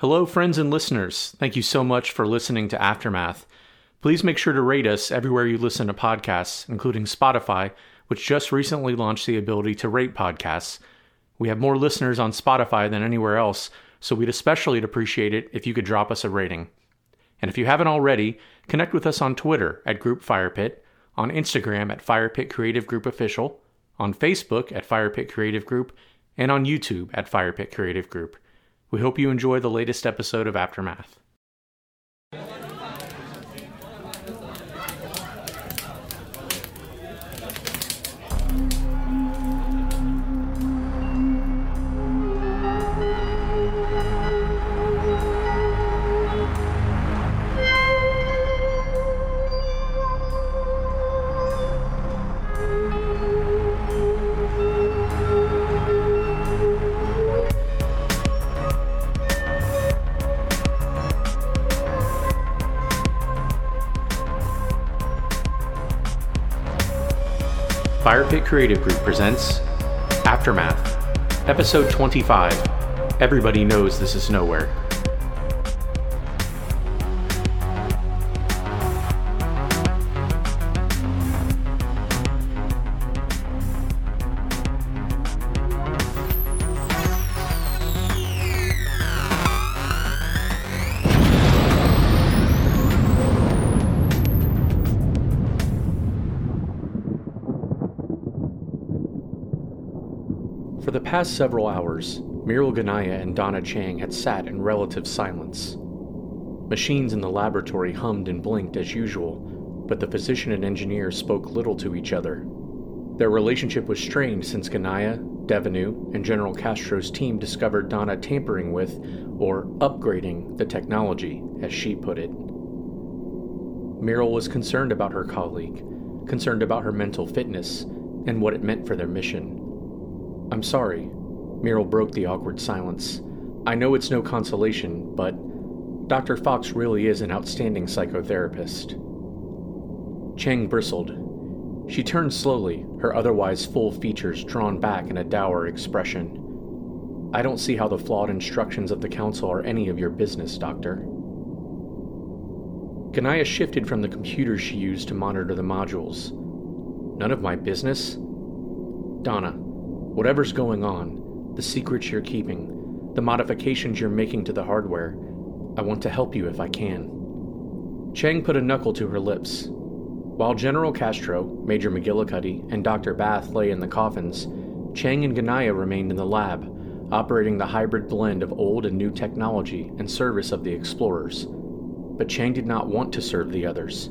Hello, friends and listeners. Thank you so much for listening to Aftermath. Please make sure to rate us everywhere you listen to podcasts, including Spotify, which just recently launched the ability to rate podcasts. We have more listeners on Spotify than anywhere else, so we'd especially appreciate it if you could drop us a rating. And if you haven't already, connect with us on Twitter at Group Firepit, on Instagram at Firepit Creative Group Official, on Facebook at Firepit Creative Group, and on YouTube at Firepit Creative Group. We hope you enjoy the latest episode of Aftermath. Firepit Creative Group presents Aftermath, Episode 25. Everybody knows this is nowhere. Past several hours, Muriel Ganaya and Donna Chang had sat in relative silence. Machines in the laboratory hummed and blinked as usual, but the physician and engineer spoke little to each other. Their relationship was strained since Ganaya, Devenu, and General Castro's team discovered Donna tampering with, or upgrading, the technology, as she put it. Muriel was concerned about her colleague, concerned about her mental fitness, and what it meant for their mission. I'm sorry. Muriel broke the awkward silence. I know it's no consolation, but Dr. Fox really is an outstanding psychotherapist. Chang bristled. She turned slowly, her otherwise full features drawn back in a dour expression. I don't see how the flawed instructions of the Council are any of your business, Doctor. Ganaya shifted from the computer she used to monitor the modules. None of my business? Donna, Whatever's going on, the secrets you're keeping, the modifications you're making to the hardware, I want to help you if I can. Chang put a knuckle to her lips. While General Castro, Major McGillicuddy, and Dr. Bath lay in the coffins, Chang and Ganaya remained in the lab, operating the hybrid blend of old and new technology in service of the explorers. But Chang did not want to serve the others.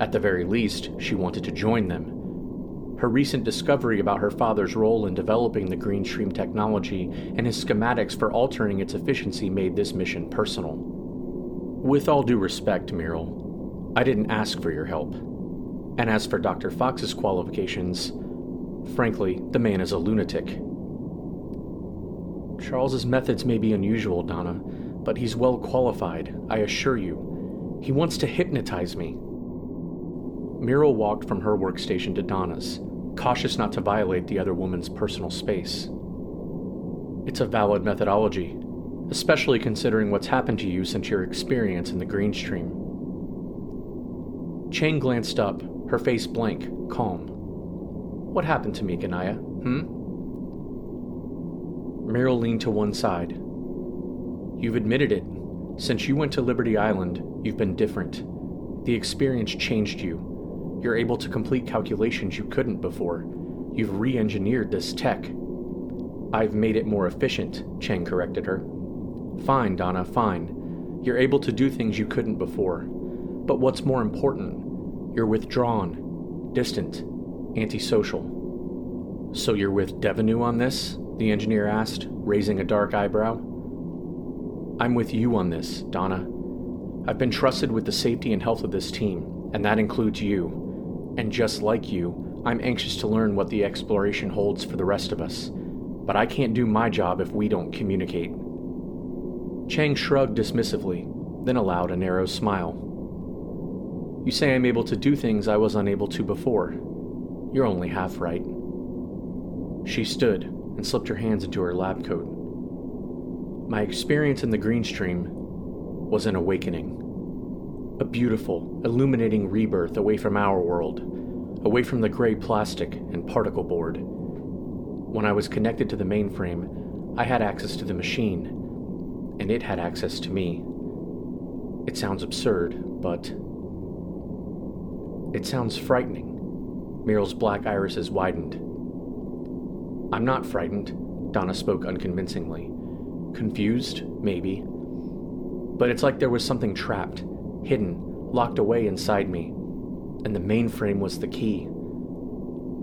At the very least, she wanted to join them her recent discovery about her father's role in developing the Greenstream technology and his schematics for altering its efficiency made this mission personal. With all due respect, Muriel, I didn't ask for your help. And as for Dr. Fox's qualifications, frankly, the man is a lunatic. Charles's methods may be unusual, Donna, but he's well qualified, I assure you. He wants to hypnotize me. Muriel walked from her workstation to Donna's, cautious not to violate the other woman's personal space. It's a valid methodology, especially considering what's happened to you since your experience in the Greenstream. Chang glanced up, her face blank, calm. What happened to me, Ganaya? Hmm? Meryl leaned to one side. You've admitted it. Since you went to Liberty Island, you've been different. The experience changed you. You're able to complete calculations you couldn't before. You've re engineered this tech. I've made it more efficient, Chang corrected her. Fine, Donna, fine. You're able to do things you couldn't before. But what's more important, you're withdrawn, distant, antisocial. So you're with Devenu on this? The engineer asked, raising a dark eyebrow. I'm with you on this, Donna. I've been trusted with the safety and health of this team, and that includes you. And just like you, I'm anxious to learn what the exploration holds for the rest of us. But I can't do my job if we don't communicate. Chang shrugged dismissively, then allowed a narrow smile. You say I'm able to do things I was unable to before. You're only half right. She stood and slipped her hands into her lab coat. My experience in the green stream was an awakening. A beautiful, illuminating rebirth away from our world, away from the gray plastic and particle board. When I was connected to the mainframe, I had access to the machine, and it had access to me. It sounds absurd, but. It sounds frightening. Meryl's black irises widened. I'm not frightened, Donna spoke unconvincingly. Confused, maybe. But it's like there was something trapped, hidden, locked away inside me, and the mainframe was the key.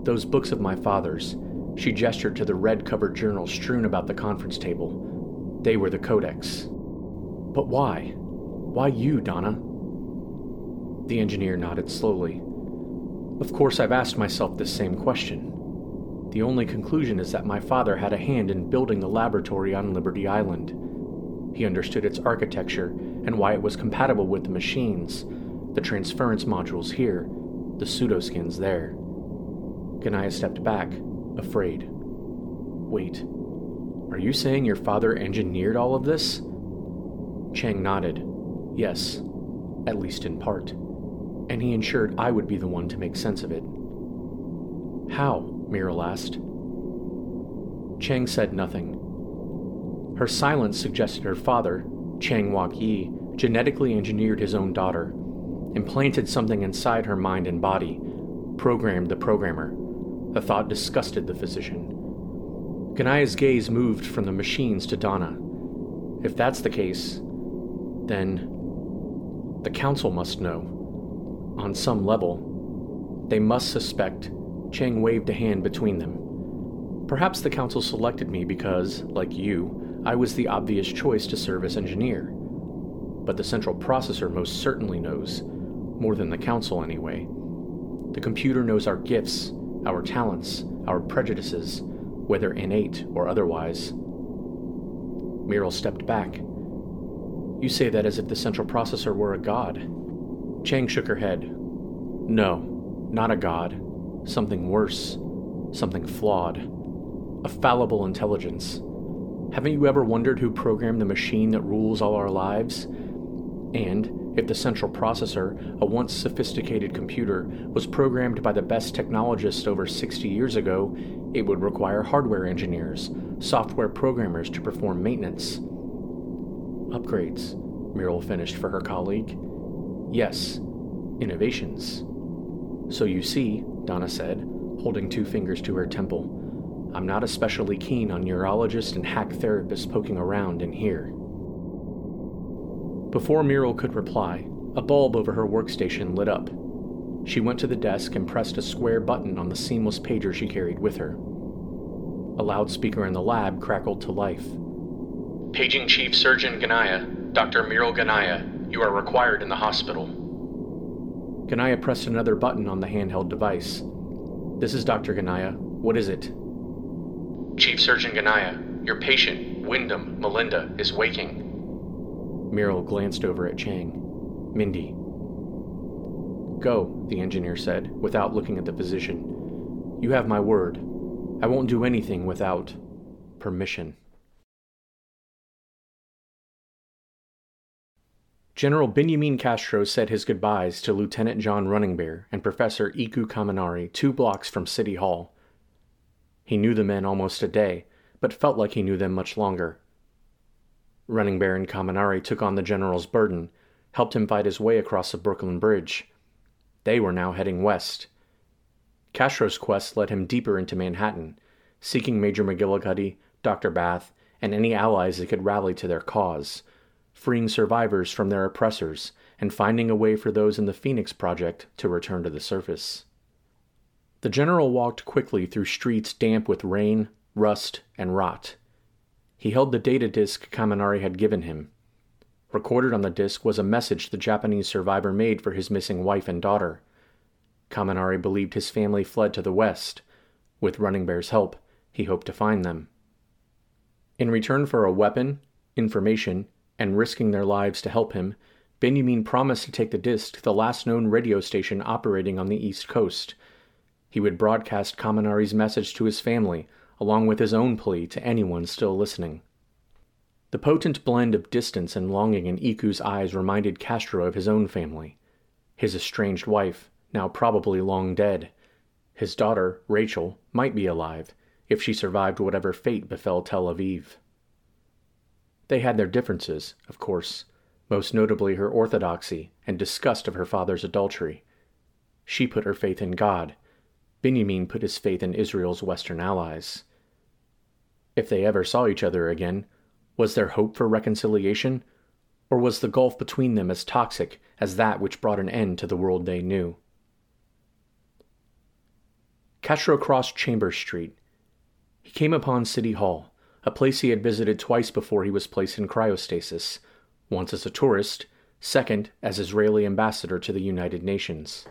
Those books of my father's, she gestured to the red covered journals strewn about the conference table. They were the codex. But why? Why you, Donna? The engineer nodded slowly. Of course, I've asked myself this same question. The only conclusion is that my father had a hand in building the laboratory on Liberty Island. He understood its architecture and why it was compatible with the machines, the transference modules here, the pseudoskins there. Ganaya stepped back, afraid. Wait, are you saying your father engineered all of this? Chang nodded. Yes, at least in part. And he ensured I would be the one to make sense of it. How? Meryl asked. Chang said nothing. Her silence suggested her father, Chang Wok Yi, genetically engineered his own daughter, implanted something inside her mind and body, programmed the programmer. The thought disgusted the physician. Ganaya's gaze moved from the machines to Donna. If that's the case, then the council must know. On some level, they must suspect Chang waved a hand between them. Perhaps the council selected me because, like you, I was the obvious choice to serve as engineer. But the central processor most certainly knows, more than the council anyway. The computer knows our gifts, our talents, our prejudices, whether innate or otherwise. Meryl stepped back. You say that as if the central processor were a god. Chang shook her head. No, not a god something worse, something flawed, a fallible intelligence. Haven't you ever wondered who programmed the machine that rules all our lives? And if the central processor, a once sophisticated computer, was programmed by the best technologists over 60 years ago, it would require hardware engineers, software programmers to perform maintenance. Upgrades, Meryl finished for her colleague. Yes, innovations. So you see, Donna said, holding two fingers to her temple. I'm not especially keen on neurologists and hack therapists poking around in here. Before Meryl could reply, a bulb over her workstation lit up. She went to the desk and pressed a square button on the seamless pager she carried with her. A loudspeaker in the lab crackled to life. Paging Chief Surgeon Ganaya, Dr. Meryl Ganaya, you are required in the hospital. Ganaya pressed another button on the handheld device. This is Dr. Ganaya. What is it? Chief Surgeon Ganaya, your patient, Wyndham Melinda, is waking. Meryl glanced over at Chang. Mindy. Go, the engineer said, without looking at the physician. You have my word. I won't do anything without permission. General Benjamin Castro said his goodbyes to Lieutenant John Runningbear and Professor Iku Kaminari two blocks from City Hall. He knew the men almost a day, but felt like he knew them much longer. Runningbear and Kaminari took on the general's burden, helped him fight his way across the Brooklyn Bridge. They were now heading west. Castro's quest led him deeper into Manhattan, seeking Major McGillicuddy, Dr. Bath, and any allies that could rally to their cause freeing survivors from their oppressors, and finding a way for those in the Phoenix Project to return to the surface. The general walked quickly through streets damp with rain, rust, and rot. He held the data disk Kaminari had given him. Recorded on the disk was a message the Japanese survivor made for his missing wife and daughter. Kaminari believed his family fled to the west. With Running Bear's help, he hoped to find them. In return for a weapon, information, and risking their lives to help him, Benjamin promised to take the disc to the last known radio station operating on the East Coast. He would broadcast Kaminari's message to his family, along with his own plea to anyone still listening. The potent blend of distance and longing in Iku's eyes reminded Castro of his own family. His estranged wife, now probably long dead. His daughter, Rachel, might be alive, if she survived whatever fate befell Tel Aviv. They had their differences, of course, most notably her orthodoxy and disgust of her father's adultery. She put her faith in God. Benjamin put his faith in Israel's Western allies. If they ever saw each other again, was there hope for reconciliation? Or was the gulf between them as toxic as that which brought an end to the world they knew? Castro crossed Chambers Street. He came upon City Hall, a place he had visited twice before he was placed in cryostasis, once as a tourist, second as Israeli ambassador to the United Nations.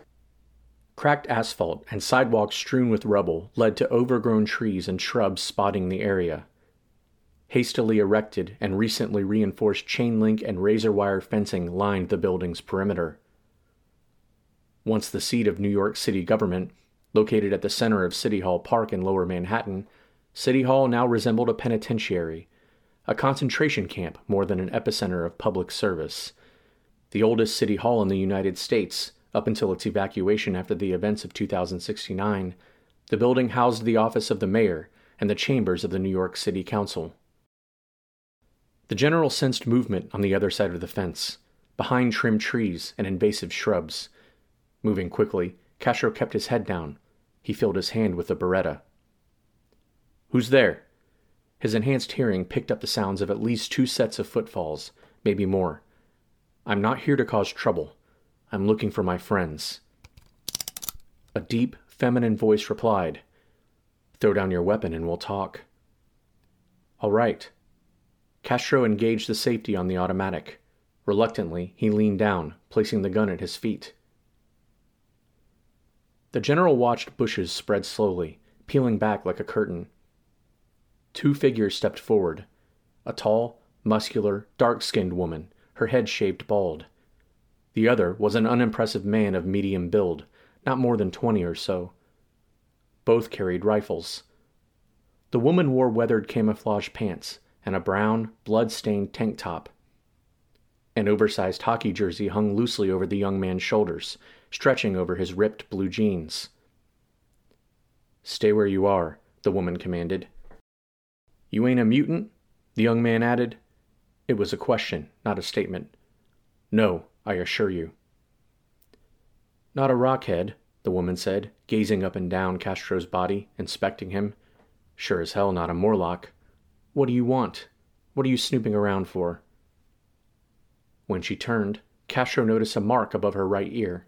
Cracked asphalt and sidewalks strewn with rubble led to overgrown trees and shrubs spotting the area. Hastily erected and recently reinforced chain link and razor wire fencing lined the building's perimeter. Once the seat of New York City government, located at the center of City Hall Park in lower Manhattan, City Hall now resembled a penitentiary, a concentration camp more than an epicenter of public service. The oldest city hall in the United States, up until its evacuation after the events of 2069, the building housed the office of the mayor and the chambers of the New York City Council. The general sensed movement on the other side of the fence, behind trimmed trees and invasive shrubs. Moving quickly, Castro kept his head down. He filled his hand with a Beretta. Who's there? His enhanced hearing picked up the sounds of at least two sets of footfalls, maybe more. I'm not here to cause trouble. I'm looking for my friends. A deep, feminine voice replied, Throw down your weapon and we'll talk. All right. Castro engaged the safety on the automatic. Reluctantly, he leaned down, placing the gun at his feet. The general watched bushes spread slowly, peeling back like a curtain. Two figures stepped forward a tall, muscular, dark skinned woman, her head shaved bald. The other was an unimpressive man of medium build, not more than twenty or so. Both carried rifles. The woman wore weathered camouflage pants and a brown, blood stained tank top. An oversized hockey jersey hung loosely over the young man's shoulders, stretching over his ripped blue jeans. Stay where you are, the woman commanded. You ain't a mutant? the young man added. It was a question, not a statement. No, I assure you. Not a rockhead, the woman said, gazing up and down Castro's body, inspecting him. Sure as hell not a Morlock. What do you want? What are you snooping around for? When she turned, Castro noticed a mark above her right ear.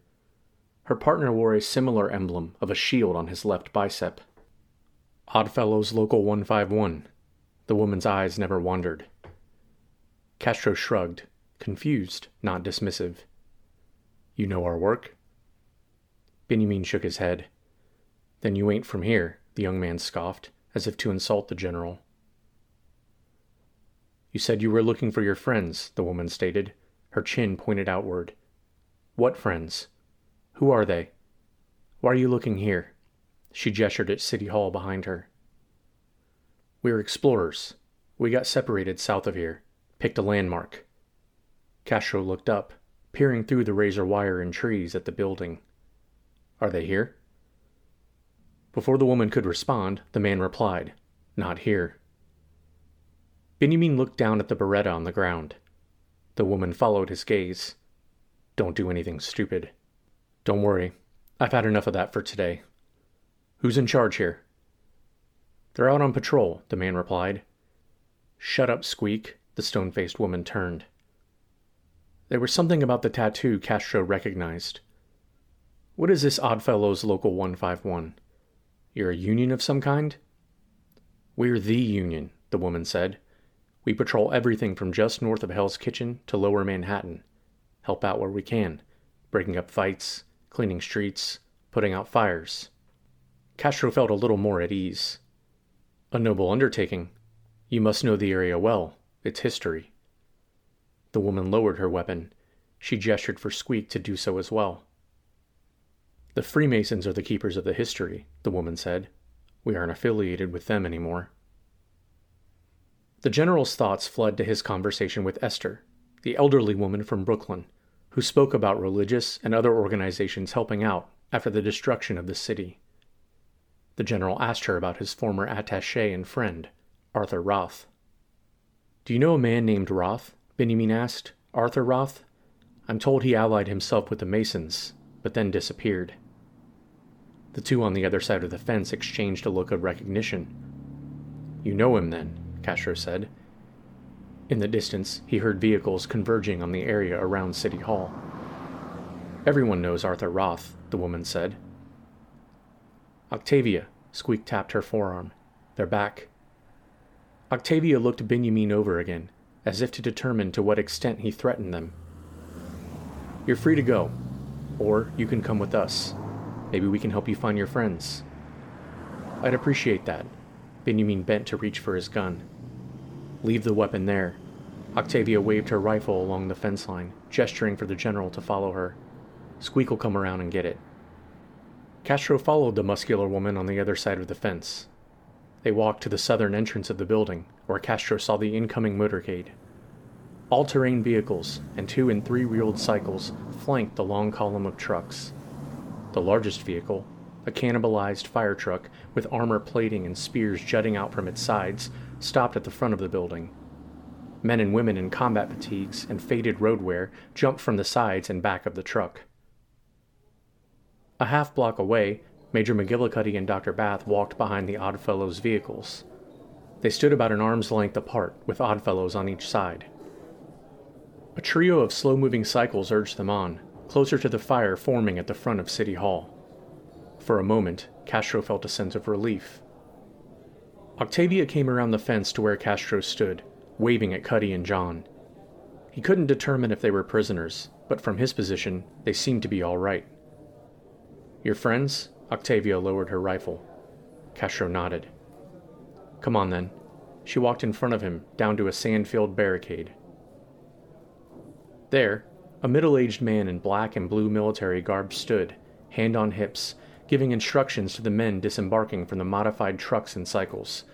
Her partner wore a similar emblem of a shield on his left bicep. Oddfellows Local 151. The woman's eyes never wandered. Castro shrugged, confused, not dismissive. You know our work? Benjamin shook his head. Then you ain't from here, the young man scoffed, as if to insult the general. You said you were looking for your friends, the woman stated, her chin pointed outward. What friends? Who are they? Why are you looking here? She gestured at City Hall behind her. We're explorers. We got separated south of here, picked a landmark. Castro looked up, peering through the razor wire and trees at the building. Are they here? Before the woman could respond, the man replied, Not here. Benjamin looked down at the Beretta on the ground. The woman followed his gaze. Don't do anything stupid. Don't worry. I've had enough of that for today. Who's in charge here? They're out on patrol, the man replied. Shut up, Squeak, the stone faced woman turned. There was something about the tattoo Castro recognized. What is this Oddfellows Local 151? You're a union of some kind? We're the union, the woman said. We patrol everything from just north of Hell's Kitchen to lower Manhattan. Help out where we can, breaking up fights, cleaning streets, putting out fires. Castro felt a little more at ease. A noble undertaking. You must know the area well, its history. The woman lowered her weapon. She gestured for Squeak to do so as well. The Freemasons are the keepers of the history, the woman said. We aren't affiliated with them anymore. The general's thoughts fled to his conversation with Esther, the elderly woman from Brooklyn, who spoke about religious and other organizations helping out after the destruction of the city. The general asked her about his former attache and friend, Arthur Roth. Do you know a man named Roth? Benjamin asked. Arthur Roth? I'm told he allied himself with the Masons, but then disappeared. The two on the other side of the fence exchanged a look of recognition. You know him then, Castro said. In the distance, he heard vehicles converging on the area around City Hall. Everyone knows Arthur Roth, the woman said. Octavia, Squeak tapped her forearm. They're back. Octavia looked Benjamin over again, as if to determine to what extent he threatened them. You're free to go, or you can come with us. Maybe we can help you find your friends. I'd appreciate that. Benjamin bent to reach for his gun. Leave the weapon there. Octavia waved her rifle along the fence line, gesturing for the general to follow her. Squeak will come around and get it. Castro followed the muscular woman on the other side of the fence. They walked to the southern entrance of the building, where Castro saw the incoming motorcade. All terrain vehicles and two and three wheeled cycles flanked the long column of trucks. The largest vehicle, a cannibalized fire truck with armor plating and spears jutting out from its sides, stopped at the front of the building. Men and women in combat fatigues and faded road wear jumped from the sides and back of the truck. A half block away, Major McGillicuddy and Dr. Bath walked behind the Oddfellows' vehicles. They stood about an arm's length apart, with Oddfellows on each side. A trio of slow moving cycles urged them on, closer to the fire forming at the front of City Hall. For a moment, Castro felt a sense of relief. Octavia came around the fence to where Castro stood, waving at Cuddy and John. He couldn't determine if they were prisoners, but from his position, they seemed to be all right. Your friends? Octavia lowered her rifle. Castro nodded. Come on then. She walked in front of him, down to a sand filled barricade. There, a middle aged man in black and blue military garb stood, hand on hips, giving instructions to the men disembarking from the modified trucks and cycles.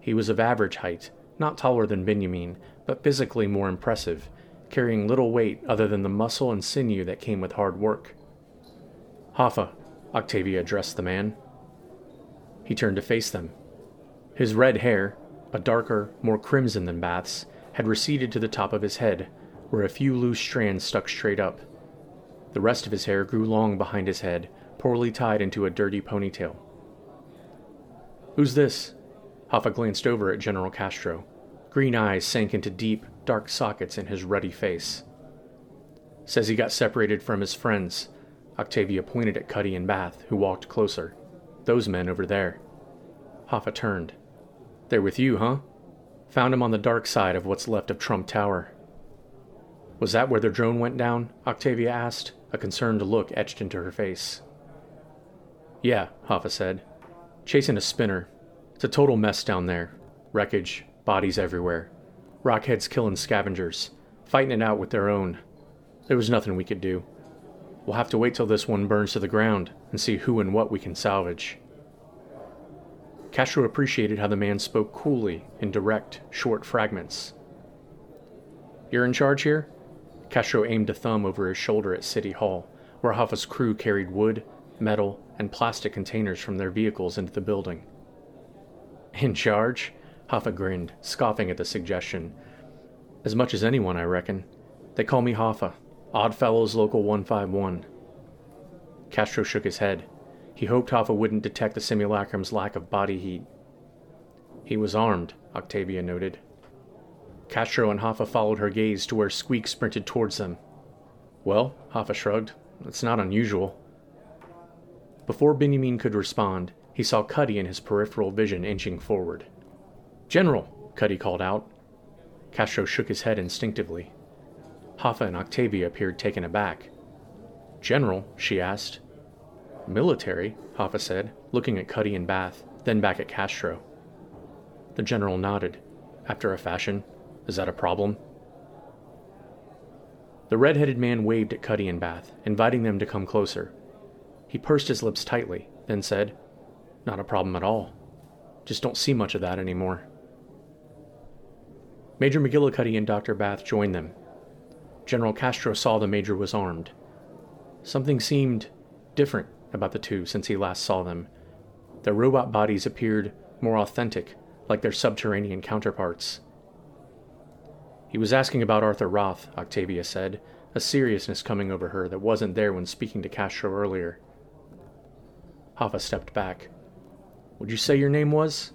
He was of average height, not taller than Benjamin, but physically more impressive, carrying little weight other than the muscle and sinew that came with hard work. Hoffa, Octavia addressed the man. He turned to face them. His red hair, a darker, more crimson than Bath's, had receded to the top of his head, where a few loose strands stuck straight up. The rest of his hair grew long behind his head, poorly tied into a dirty ponytail. Who's this? Hoffa glanced over at General Castro. Green eyes sank into deep, dark sockets in his ruddy face. Says he got separated from his friends. Octavia pointed at Cuddy and Bath, who walked closer. Those men over there. Hoffa turned. They're with you, huh? Found him on the dark side of what's left of Trump Tower. Was that where the drone went down? Octavia asked, a concerned look etched into her face. Yeah, Hoffa said. Chasing a spinner. It's a total mess down there. Wreckage, bodies everywhere. Rockheads killing scavengers, fighting it out with their own. There was nothing we could do. We'll have to wait till this one burns to the ground and see who and what we can salvage. Castro appreciated how the man spoke coolly in direct, short fragments. You're in charge here? Castro aimed a thumb over his shoulder at City Hall, where Hoffa's crew carried wood, metal, and plastic containers from their vehicles into the building. In charge? Hoffa grinned, scoffing at the suggestion. As much as anyone, I reckon. They call me Hoffa, Oddfellows Local 151. Castro shook his head. He hoped Hoffa wouldn't detect the simulacrum's lack of body heat. He was armed, Octavia noted. Castro and Hoffa followed her gaze to where Squeak sprinted towards them. Well, Hoffa shrugged, it's not unusual. Before Benjamin could respond, he saw Cuddy in his peripheral vision inching forward. General, Cuddy called out. Castro shook his head instinctively. Hoffa and Octavia appeared taken aback. General, she asked. Military, Hoffa said, looking at Cuddy and Bath, then back at Castro. The general nodded. After a fashion, is that a problem? The red headed man waved at Cuddy and Bath, inviting them to come closer. He pursed his lips tightly, then said, Not a problem at all. Just don't see much of that anymore. Major McGillicuddy and Dr. Bath joined them. General Castro saw the Major was armed. Something seemed different about the two since he last saw them. Their robot bodies appeared more authentic, like their subterranean counterparts. He was asking about Arthur Roth, Octavia said, a seriousness coming over her that wasn't there when speaking to Castro earlier. Hoffa stepped back. Would you say your name was?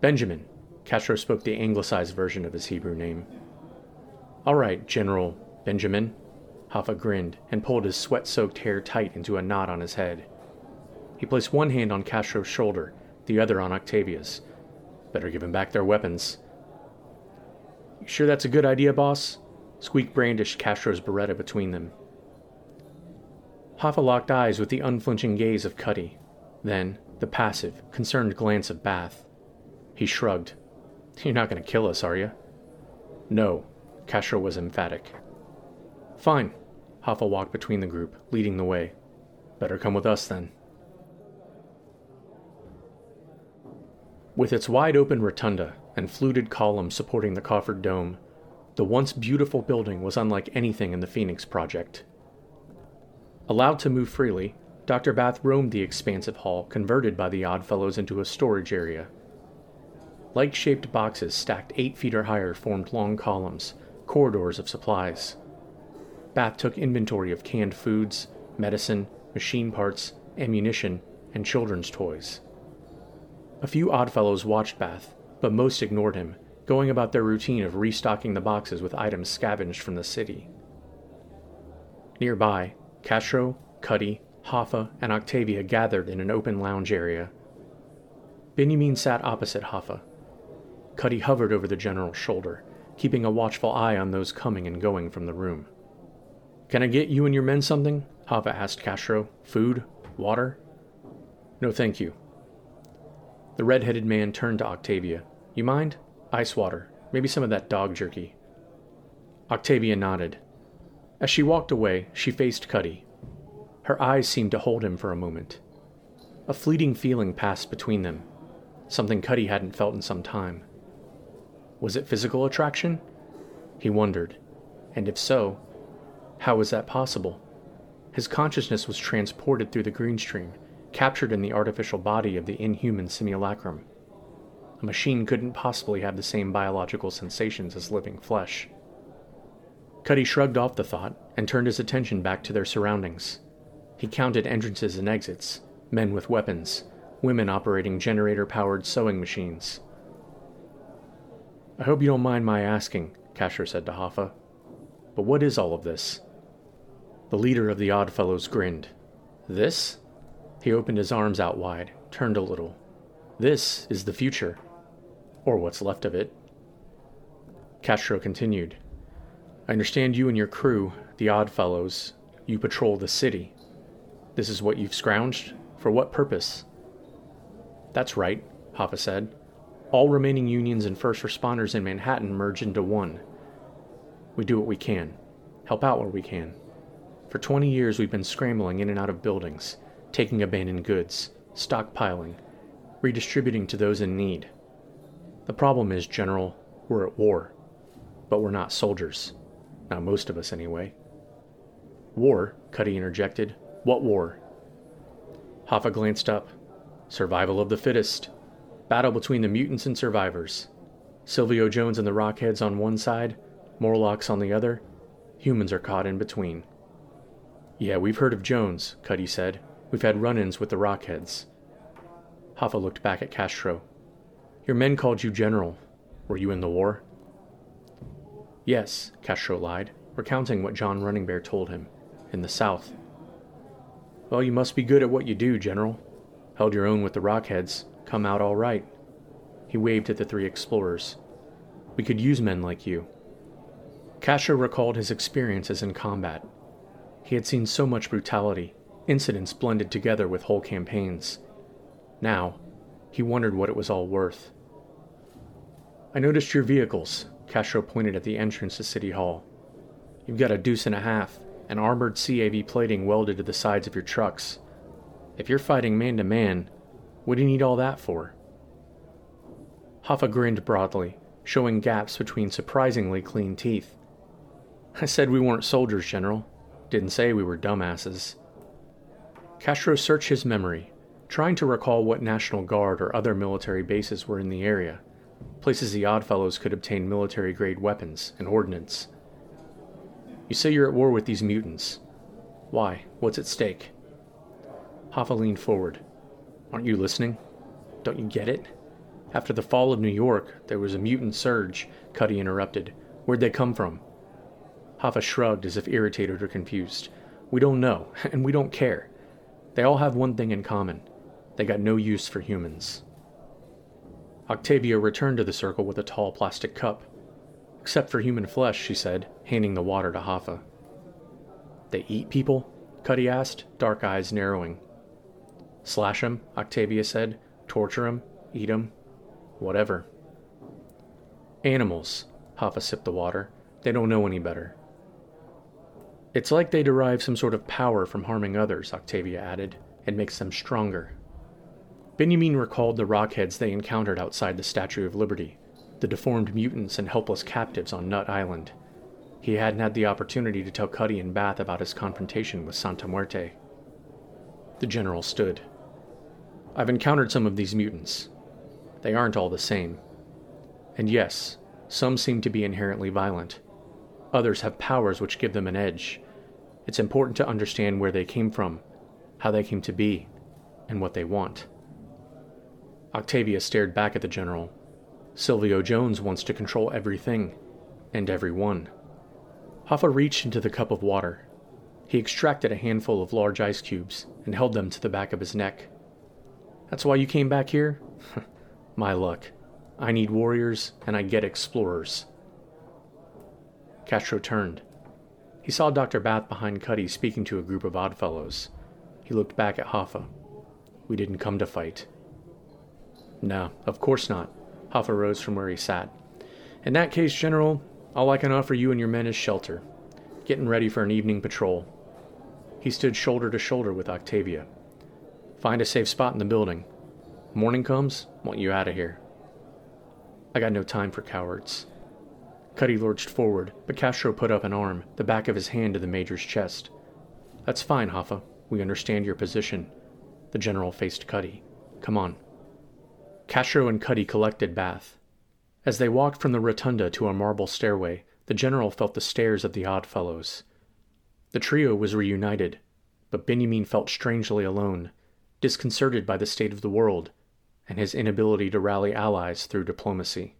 Benjamin. Castro spoke the anglicized version of his Hebrew name. All right, General Benjamin. Hoffa grinned and pulled his sweat soaked hair tight into a knot on his head. He placed one hand on Castro's shoulder, the other on Octavia's. Better give him back their weapons. You sure that's a good idea, boss? Squeak brandished Castro's Beretta between them. Hoffa locked eyes with the unflinching gaze of Cuddy, then the passive, concerned glance of Bath. He shrugged. You're not going to kill us, are you? No, Castro was emphatic. Fine. Hoffa walked between the group, leading the way. Better come with us then. With its wide open rotunda and fluted columns supporting the coffered dome, the once beautiful building was unlike anything in the Phoenix Project. Allowed to move freely, Dr. Bath roamed the expansive hall converted by the Oddfellows into a storage area. Like shaped boxes stacked eight feet or higher formed long columns, corridors of supplies. Bath took inventory of canned foods, medicine, machine parts, ammunition, and children's toys. A few Oddfellows watched Bath, but most ignored him, going about their routine of restocking the boxes with items scavenged from the city. Nearby, Castro, Cuddy, Hoffa, and Octavia gathered in an open lounge area. Benjamin sat opposite Hoffa. Cuddy hovered over the general's shoulder, keeping a watchful eye on those coming and going from the room. Can I get you and your men something? Hoffa asked Castro. Food? Water? No, thank you. The red headed man turned to Octavia. You mind? Ice water. Maybe some of that dog jerky. Octavia nodded. As she walked away, she faced Cuddy, her eyes seemed to hold him for a moment. A fleeting feeling passed between them, something Cuddy hadn't felt in some time. Was it physical attraction? He wondered. And if so, how was that possible? His consciousness was transported through the green stream, captured in the artificial body of the inhuman simulacrum. A machine couldn't possibly have the same biological sensations as living flesh. Cuddy shrugged off the thought and turned his attention back to their surroundings. He counted entrances and exits, men with weapons, women operating generator powered sewing machines. I hope you don't mind my asking, Castro said to Hoffa, but what is all of this? The leader of the Odd Fellows grinned. This? He opened his arms out wide, turned a little. This is the future. Or what's left of it. Castro continued. I understand you and your crew, the Odd Fellows, you patrol the city. This is what you've scrounged? For what purpose? That's right, Hoffa said. All remaining unions and first responders in Manhattan merge into one. We do what we can, help out where we can. For 20 years, we've been scrambling in and out of buildings, taking abandoned goods, stockpiling, redistributing to those in need. The problem is, General, we're at war. But we're not soldiers. Not most of us, anyway. War, Cuddy interjected. What war? Hoffa glanced up. Survival of the fittest. Battle between the mutants and survivors. Silvio Jones and the Rockheads on one side, Morlocks on the other. Humans are caught in between. Yeah, we've heard of Jones, Cuddy said. We've had run ins with the Rockheads. Hoffa looked back at Castro. Your men called you General. Were you in the war? Yes, Castro lied, recounting what John Running Bear told him. In the South. Well, you must be good at what you do, General. Held your own with the Rockheads, come out all right. He waved at the three explorers. We could use men like you. Castro recalled his experiences in combat. He had seen so much brutality, incidents blended together with whole campaigns. Now, he wondered what it was all worth. I noticed your vehicles, Castro pointed at the entrance to City Hall. You've got a deuce and a half, and armored CAV plating welded to the sides of your trucks. If you're fighting man to man, what do you need all that for? Hoffa grinned broadly, showing gaps between surprisingly clean teeth. I said we weren't soldiers, General. Didn't say we were dumbasses. Castro searched his memory, trying to recall what National Guard or other military bases were in the area, places the Oddfellows could obtain military grade weapons and ordnance. You say you're at war with these mutants. Why? What's at stake? Hoffa leaned forward. Aren't you listening? Don't you get it? After the fall of New York, there was a mutant surge, Cuddy interrupted. Where'd they come from? Hoffa shrugged as if irritated or confused. We don't know, and we don't care. They all have one thing in common they got no use for humans. Octavia returned to the circle with a tall plastic cup. Except for human flesh, she said, handing the water to Hoffa. They eat people? Cuddy asked, dark eyes narrowing. Slash 'em, Octavia said. Torture 'em, eat 'em, whatever. Animals, Hoffa sipped the water. They don't know any better. It's like they derive some sort of power from harming others, Octavia added. and makes them stronger. Benjamin recalled the rockheads they encountered outside the Statue of Liberty, the deformed mutants and helpless captives on Nut Island. He hadn't had the opportunity to tell Cuddy and Bath about his confrontation with Santa Muerte. The general stood. I've encountered some of these mutants. They aren't all the same. And yes, some seem to be inherently violent. Others have powers which give them an edge. It's important to understand where they came from, how they came to be, and what they want. Octavia stared back at the general. Silvio Jones wants to control everything and everyone. Hoffa reached into the cup of water. He extracted a handful of large ice cubes and held them to the back of his neck. That's why you came back here? My luck. I need warriors, and I get explorers. Castro turned. He saw Dr. Bath behind Cuddy speaking to a group of oddfellows. He looked back at Hoffa. We didn't come to fight. No, of course not. Hoffa rose from where he sat. In that case, General, all I can offer you and your men is shelter. Getting ready for an evening patrol. He stood shoulder to shoulder with Octavia. Find a safe spot in the building. Morning comes, want you out of here. I got no time for cowards. Cuddy lurched forward, but Castro put up an arm, the back of his hand to the major's chest. That's fine, Hoffa. We understand your position. The general faced Cuddy. Come on. Castro and Cuddy collected Bath. As they walked from the rotunda to a marble stairway, the general felt the stares of the odd fellows. The trio was reunited, but Benjamin felt strangely alone, disconcerted by the state of the world and his inability to rally allies through diplomacy.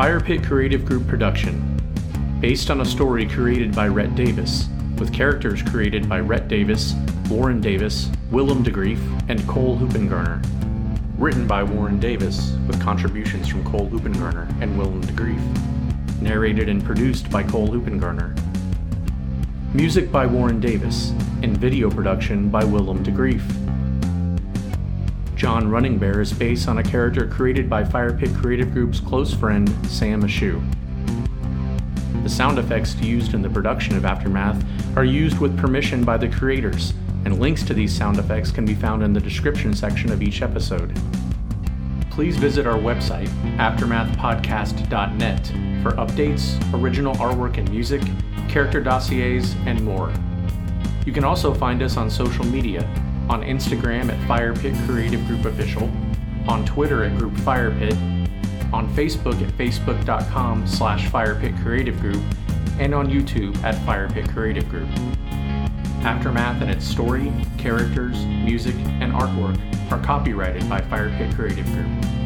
Fire Pit Creative Group production, based on a story created by Rhett Davis, with characters created by Rhett Davis, Warren Davis, Willem DeGrief, and Cole Hoopengarner. Written by Warren Davis, with contributions from Cole Hoopengarner and Willem DeGrief. Narrated and produced by Cole Hoopengarner. Music by Warren Davis, and video production by Willem DeGrief. John Running Bear is based on a character created by Fire Pit Creative Group's close friend, Sam Ashu. The sound effects used in the production of Aftermath are used with permission by the creators, and links to these sound effects can be found in the description section of each episode. Please visit our website, aftermathpodcast.net, for updates, original artwork and music, character dossiers, and more. You can also find us on social media on Instagram at Fire Pit Creative Group Official, on Twitter at Group on Facebook at facebook.com slash Fire Creative Group, and on YouTube at Fire Pit Creative Group. Aftermath and its story, characters, music, and artwork are copyrighted by Fire Pit Creative Group.